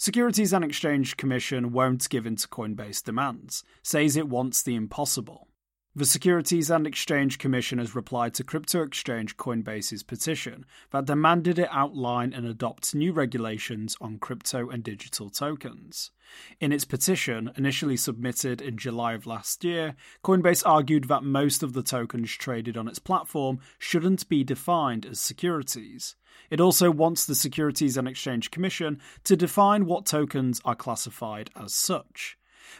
Securities and Exchange Commission won't give in to Coinbase demands, says it wants the impossible. The Securities and Exchange Commission has replied to crypto exchange Coinbase's petition that demanded it outline and adopt new regulations on crypto and digital tokens. In its petition, initially submitted in July of last year, Coinbase argued that most of the tokens traded on its platform shouldn't be defined as securities. It also wants the Securities and Exchange Commission to define what tokens are classified as such.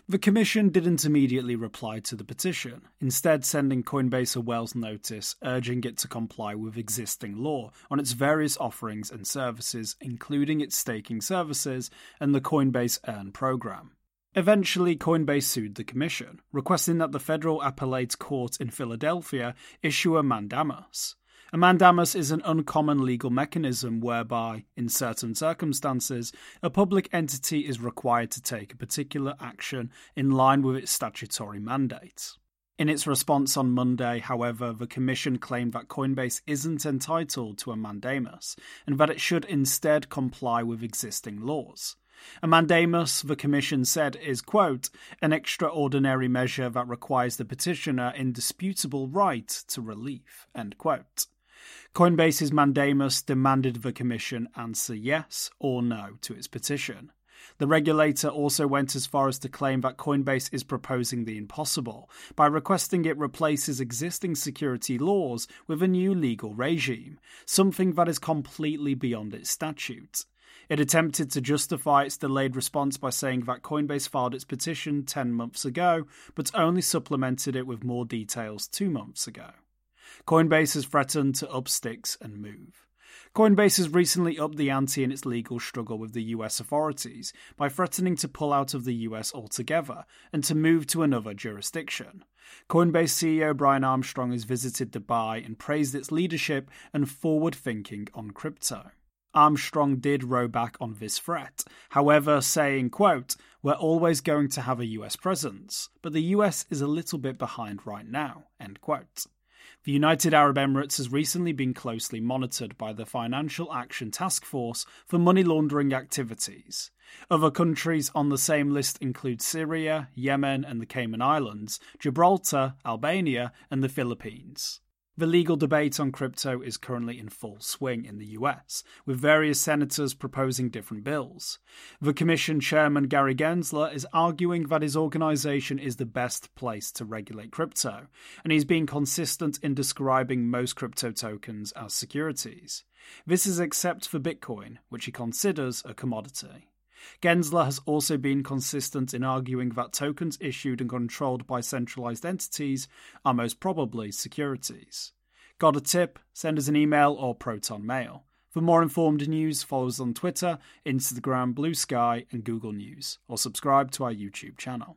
The Commission didn't immediately reply to the petition, instead, sending Coinbase a Wells notice urging it to comply with existing law on its various offerings and services, including its staking services and the Coinbase Earn program. Eventually, Coinbase sued the Commission, requesting that the Federal Appellate Court in Philadelphia issue a mandamus. A mandamus is an uncommon legal mechanism whereby, in certain circumstances, a public entity is required to take a particular action in line with its statutory mandate. In its response on Monday, however, the Commission claimed that Coinbase isn't entitled to a mandamus and that it should instead comply with existing laws. A mandamus, the Commission said, is, quote, an extraordinary measure that requires the petitioner indisputable right to relief, end quote. Coinbase's mandamus demanded the Commission answer yes or no to its petition. The regulator also went as far as to claim that Coinbase is proposing the impossible by requesting it replaces existing security laws with a new legal regime, something that is completely beyond its statute. It attempted to justify its delayed response by saying that Coinbase filed its petition 10 months ago, but only supplemented it with more details two months ago. Coinbase has threatened to up sticks and move. Coinbase has recently upped the ante in its legal struggle with the US authorities by threatening to pull out of the US altogether and to move to another jurisdiction. Coinbase CEO Brian Armstrong has visited Dubai and praised its leadership and forward thinking on crypto. Armstrong did row back on this threat, however, saying, quote, We're always going to have a US presence, but the US is a little bit behind right now, end quote. The United Arab Emirates has recently been closely monitored by the Financial Action Task Force for money laundering activities. Other countries on the same list include Syria, Yemen and the Cayman Islands, Gibraltar, Albania, and the Philippines. The legal debate on crypto is currently in full swing in the US, with various senators proposing different bills. The Commission chairman Gary Gensler is arguing that his organization is the best place to regulate crypto, and he's been consistent in describing most crypto tokens as securities. This is except for Bitcoin, which he considers a commodity. Gensler has also been consistent in arguing that tokens issued and controlled by centralized entities are most probably securities. Got a tip? Send us an email or Proton Mail. For more informed news, follow us on Twitter, Instagram, Blue Sky, and Google News, or subscribe to our YouTube channel.